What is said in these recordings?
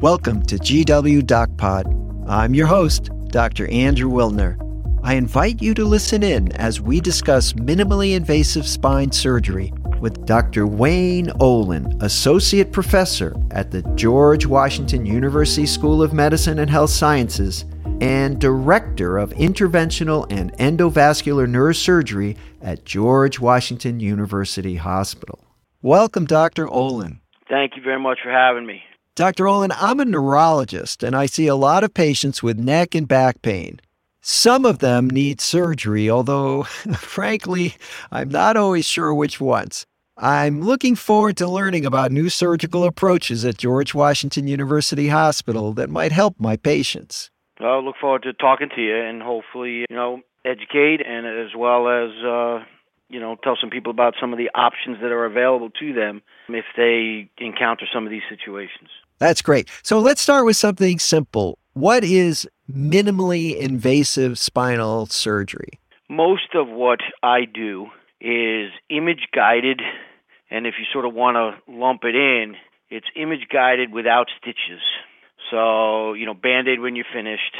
Welcome to GW DocPod. I'm your host, Dr. Andrew Wilner. I invite you to listen in as we discuss minimally invasive spine surgery with Dr. Wayne Olan, Associate Professor at the George Washington University School of Medicine and Health Sciences and Director of Interventional and Endovascular Neurosurgery at George Washington University Hospital. Welcome, Dr. Olan. Thank you very much for having me. Dr. Olan, I'm a neurologist and I see a lot of patients with neck and back pain. Some of them need surgery, although, frankly, I'm not always sure which ones. I'm looking forward to learning about new surgical approaches at George Washington University Hospital that might help my patients. I look forward to talking to you and hopefully, you know, educate and as well as, uh, you know, tell some people about some of the options that are available to them if they encounter some of these situations. That's great. So let's start with something simple. What is minimally invasive spinal surgery? Most of what I do is image guided, and if you sort of want to lump it in, it's image guided without stitches. So, you know, band aid when you're finished,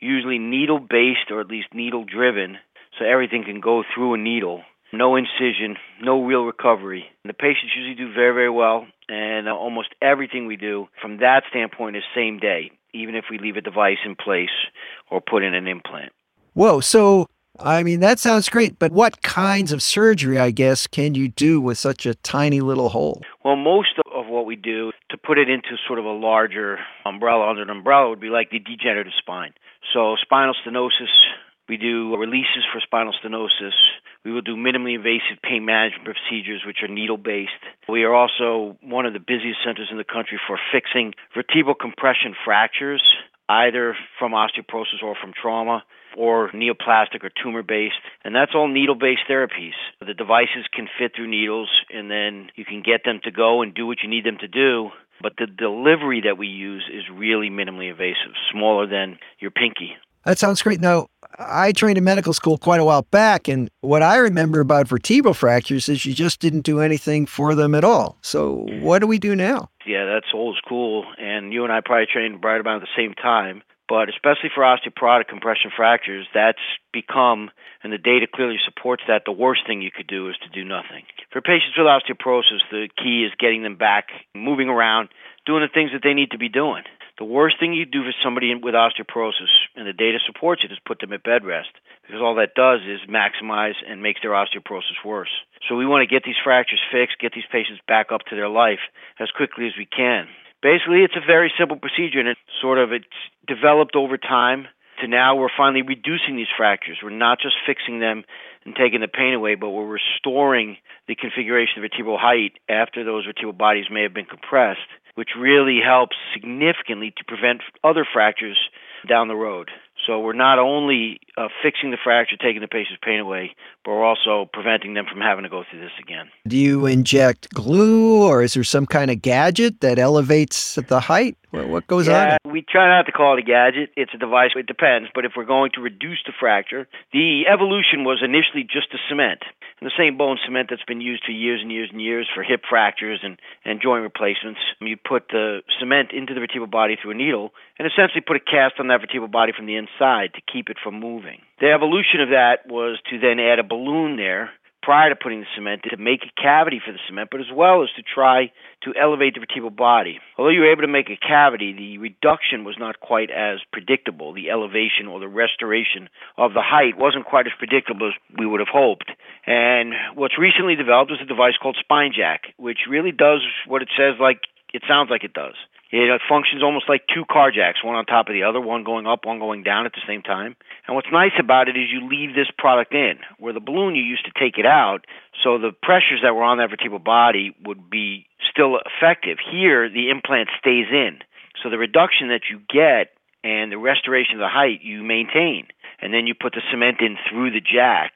usually needle based or at least needle driven, so everything can go through a needle. No incision, no real recovery. And the patients usually do very, very well, and uh, almost everything we do from that standpoint is same day, even if we leave a device in place or put in an implant. Whoa, so I mean, that sounds great, but what kinds of surgery, I guess, can you do with such a tiny little hole? Well, most of what we do to put it into sort of a larger umbrella under an umbrella would be like the degenerative spine. So, spinal stenosis, we do releases for spinal stenosis. We will do minimally invasive pain management procedures, which are needle based. We are also one of the busiest centers in the country for fixing vertebral compression fractures, either from osteoporosis or from trauma or neoplastic or tumor based. And that's all needle based therapies. The devices can fit through needles, and then you can get them to go and do what you need them to do. But the delivery that we use is really minimally invasive, smaller than your pinky. That sounds great. Now, I trained in medical school quite a while back, and what I remember about vertebral fractures is you just didn't do anything for them at all. So, what do we do now? Yeah, that's old school, and you and I probably trained right about the same time. But especially for osteoporotic compression fractures, that's become, and the data clearly supports that, the worst thing you could do is to do nothing. For patients with osteoporosis, the key is getting them back, moving around, doing the things that they need to be doing. The worst thing you do for somebody with osteoporosis, and the data supports it, is put them at bed rest because all that does is maximize and makes their osteoporosis worse. So we want to get these fractures fixed, get these patients back up to their life as quickly as we can. Basically, it's a very simple procedure, and it's sort of it's developed over time to now we're finally reducing these fractures. We're not just fixing them and taking the pain away, but we're restoring the configuration of vertebral height after those vertebral bodies may have been compressed which really helps significantly to prevent other fractures down the road. So we're not only uh, fixing the fracture, taking the patient's pain away, but we're also preventing them from having to go through this again. Do you inject glue, or is there some kind of gadget that elevates the height? What goes yeah, on? We try not to call it a gadget. It's a device. It depends. But if we're going to reduce the fracture, the evolution was initially just a cement. The same bone cement that's been used for years and years and years for hip fractures and, and joint replacements. You put the cement into the vertebral body through a needle and essentially put a cast on that vertebral body from the inside to keep it from moving. The evolution of that was to then add a balloon there prior to putting the cement to make a cavity for the cement, but as well as to try to elevate the vertebral body. Although you were able to make a cavity, the reduction was not quite as predictable. The elevation or the restoration of the height wasn't quite as predictable as we would have hoped. And what's recently developed is a device called SpineJack, which really does what it says like it sounds like it does. It uh, functions almost like two car jacks, one on top of the other, one going up, one going down at the same time. And what's nice about it is you leave this product in, where the balloon you used to take it out, so the pressures that were on that vertebral body would be still effective. Here, the implant stays in. So the reduction that you get and the restoration of the height you maintain. And then you put the cement in through the jack.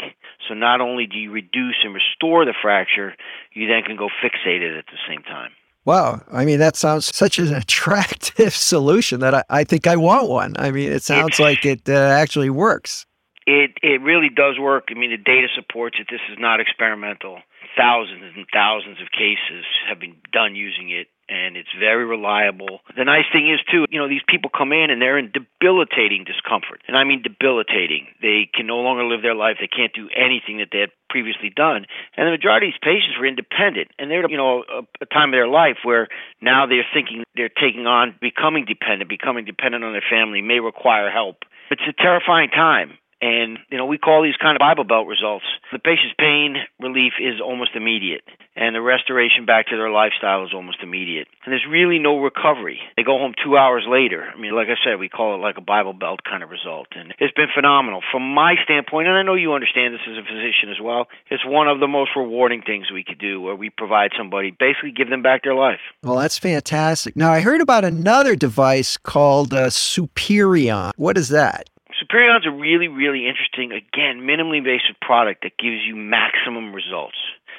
So not only do you reduce and restore the fracture, you then can go fixate it at the same time. Wow. I mean, that sounds such an attractive solution that I, I think I want one. I mean, it sounds it's, like it uh, actually works. It, it really does work. I mean, the data supports it. This is not experimental. Thousands and thousands of cases have been done using it, and it's very reliable. The nice thing is too, you know, these people come in and they're in debilitating discomfort, and I mean debilitating. They can no longer live their life. They can't do anything that they had previously done, and the majority of these patients were independent, and they're you know a, a time of their life where now they're thinking they're taking on becoming dependent, becoming dependent on their family may require help. It's a terrifying time and, you know, we call these kind of Bible Belt results. The patient's pain relief is almost immediate, and the restoration back to their lifestyle is almost immediate. And there's really no recovery. They go home two hours later. I mean, like I said, we call it like a Bible Belt kind of result. And it's been phenomenal. From my standpoint, and I know you understand this as a physician as well, it's one of the most rewarding things we could do where we provide somebody, basically give them back their life. Well, that's fantastic. Now, I heard about another device called uh, Superion. What is that? Superion's a really, really interesting, again, minimally invasive product that gives you maximum results.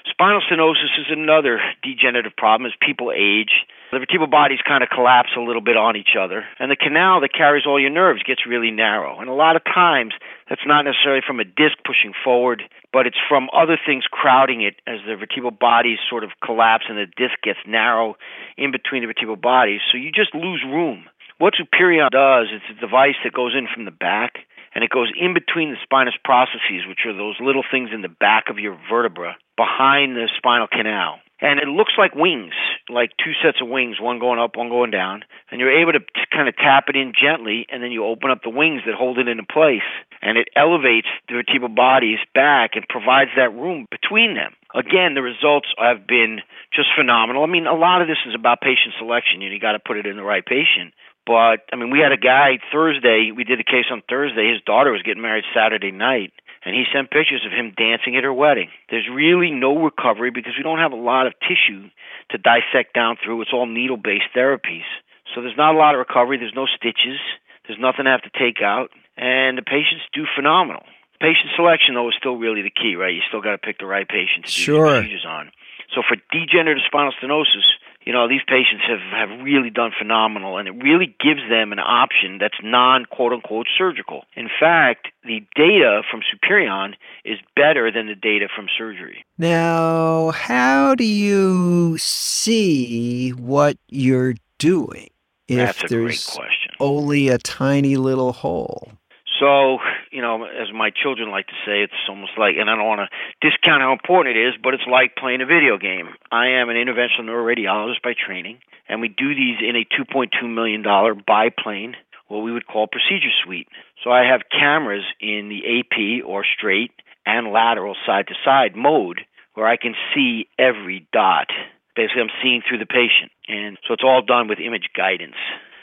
Spinal stenosis is another degenerative problem as people age. The vertebral bodies kind of collapse a little bit on each other, and the canal that carries all your nerves gets really narrow. And a lot of times, that's not necessarily from a disc pushing forward, but it's from other things crowding it as the vertebral bodies sort of collapse and the disc gets narrow in between the vertebral bodies. So you just lose room. What Superion does, it's a device that goes in from the back and it goes in between the spinous processes, which are those little things in the back of your vertebra behind the spinal canal. And it looks like wings, like two sets of wings, one going up, one going down. And you're able to kind of tap it in gently, and then you open up the wings that hold it into place. And it elevates the vertebral bodies back and provides that room between them. Again, the results have been just phenomenal. I mean, a lot of this is about patient selection. You, know, you got to put it in the right patient. But I mean, we had a guy Thursday. We did a case on Thursday. His daughter was getting married Saturday night, and he sent pictures of him dancing at her wedding. There's really no recovery because we don't have a lot of tissue to dissect down through. It's all needle-based therapies, so there's not a lot of recovery. There's no stitches. There's nothing to have to take out, and the patients do phenomenal. Patient selection, though, is still really the key, right? You still got to pick the right patients to sure. do procedures on. So for degenerative spinal stenosis, you know, these patients have, have really done phenomenal, and it really gives them an option that's non quote unquote surgical. In fact, the data from Superion is better than the data from surgery. Now, how do you see what you're doing if That's a there's great question. only a tiny little hole? So, you know, as my children like to say, it's almost like, and I don't want to discount how important it is, but it's like playing a video game. I am an interventional neuroradiologist by training, and we do these in a $2.2 million biplane, what we would call procedure suite. So I have cameras in the AP or straight and lateral side to side mode where I can see every dot. Basically, I'm seeing through the patient. And so it's all done with image guidance.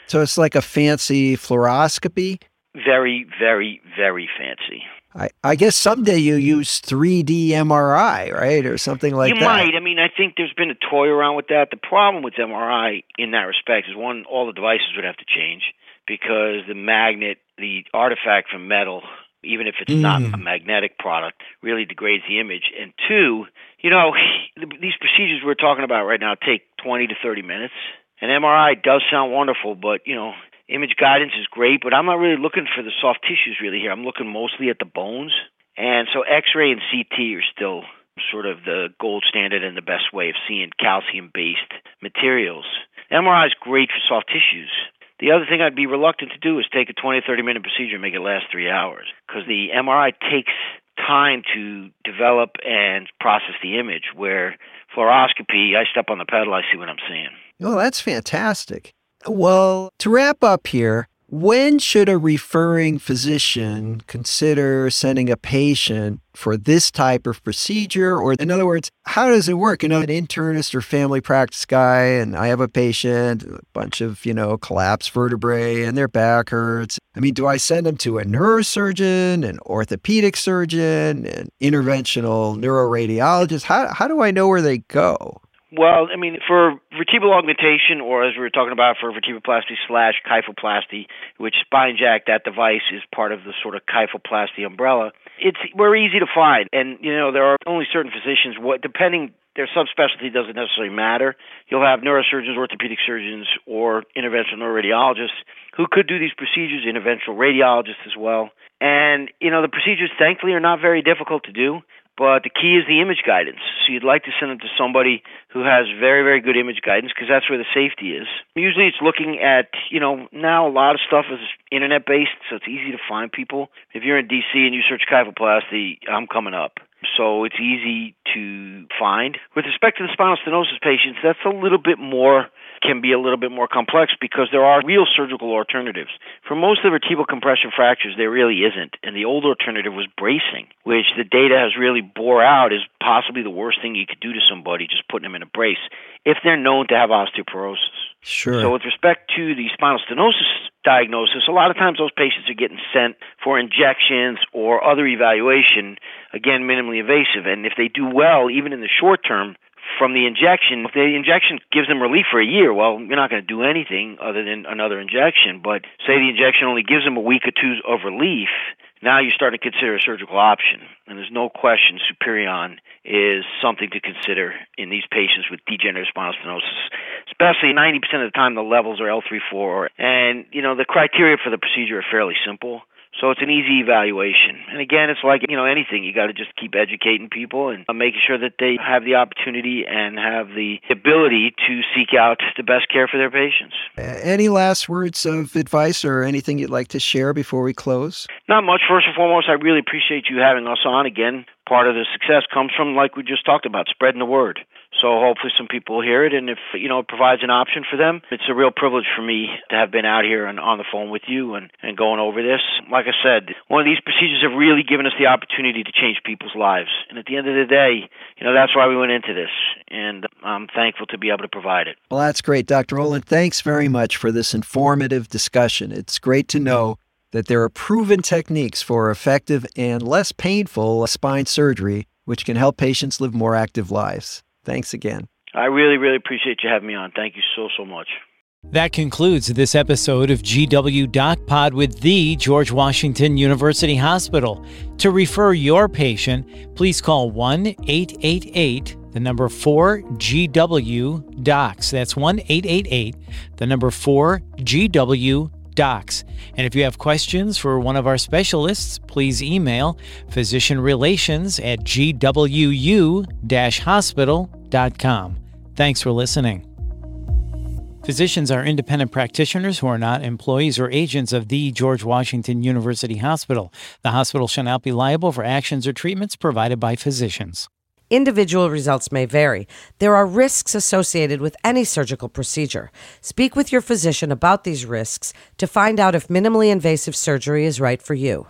So it's like a fancy fluoroscopy? Very, very, very fancy. I, I guess someday you use 3D MRI, right? Or something like you that. You might. I mean, I think there's been a toy around with that. The problem with MRI in that respect is one, all the devices would have to change because the magnet, the artifact from metal, even if it's not Mm. a magnetic product, really degrades the image. And two, you know, these procedures we're talking about right now take 20 to 30 minutes. An MRI does sound wonderful, but you know, image guidance is great, but I'm not really looking for the soft tissues really here. I'm looking mostly at the bones. And so X-ray and CT are still sort of the gold standard and the best way of seeing calcium-based materials. MRI is great for soft tissues. The other thing I'd be reluctant to do is take a 20 30 minute procedure and make it last three hours because the MRI takes time to develop and process the image, where fluoroscopy, I step on the pedal, I see what I'm seeing. Oh, that's fantastic. Well, to wrap up here, when should a referring physician consider sending a patient for this type of procedure? Or, in other words, how does it work? You know, an internist or family practice guy, and I have a patient, a bunch of, you know, collapsed vertebrae, and their back hurts. I mean, do I send them to a neurosurgeon, an orthopedic surgeon, an interventional neuroradiologist? How, how do I know where they go? Well, I mean, for vertebral augmentation, or as we were talking about for vertebroplasty slash kyphoplasty, which SpineJack, that device is part of the sort of kyphoplasty umbrella. It's we're easy to find, and you know there are only certain physicians. What depending their subspecialty doesn't necessarily matter. You'll have neurosurgeons, orthopedic surgeons, or interventional neuroradiologists who could do these procedures. Interventional radiologists as well, and you know the procedures, thankfully, are not very difficult to do But the key is the image guidance. So you'd like to send it to somebody who has very, very good image guidance because that's where the safety is. Usually it's looking at, you know, now a lot of stuff is internet based, so it's easy to find people. If you're in DC and you search kyphoplasty, I'm coming up. So it's easy to find. With respect to the spinal stenosis patients, that's a little bit more can be a little bit more complex because there are real surgical alternatives. For most of the vertebral compression fractures, there really isn't. And the old alternative was bracing, which the data has really bore out is possibly the worst thing you could do to somebody, just putting them in a brace, if they're known to have osteoporosis. Sure. So with respect to the spinal stenosis diagnosis, a lot of times those patients are getting sent for injections or other evaluation, again, minimally invasive. And if they do well, even in the short term, from the injection, if the injection gives them relief for a year, well, you're not going to do anything other than another injection. But say the injection only gives them a week or two of relief, now you start to consider a surgical option. And there's no question Superion is something to consider in these patients with degenerative spinal stenosis. Especially 90% of the time, the levels are L3-4. And, you know, the criteria for the procedure are fairly simple. So it's an easy evaluation. And again, it's like, you know, anything. You got to just keep educating people and uh, making sure that they have the opportunity and have the ability to seek out the best care for their patients. Any last words of advice or anything you'd like to share before we close? Not much. First and foremost, I really appreciate you having us on again. Part of the success comes from, like we just talked about, spreading the word. So hopefully some people will hear it, and if you know it provides an option for them, it's a real privilege for me to have been out here and on the phone with you and and going over this. Like I said, one of these procedures have really given us the opportunity to change people's lives, and at the end of the day, you know that's why we went into this, and I'm thankful to be able to provide it. Well, that's great, Dr. Olan. Thanks very much for this informative discussion. It's great to know that there are proven techniques for effective and less painful spine surgery, which can help patients live more active lives. Thanks again. I really, really appreciate you having me on. Thank you so, so much. That concludes this episode of GW Doc Pod with the George Washington University Hospital. To refer your patient, please call 1 888 the number 4 GW Docs. That's 1 888 the number 4 GW Docs. And if you have questions for one of our specialists, please email physicianrelations at gwu hospital.com. Thanks for listening. Physicians are independent practitioners who are not employees or agents of the George Washington University Hospital. The hospital shall not be liable for actions or treatments provided by physicians. Individual results may vary. There are risks associated with any surgical procedure. Speak with your physician about these risks to find out if minimally invasive surgery is right for you.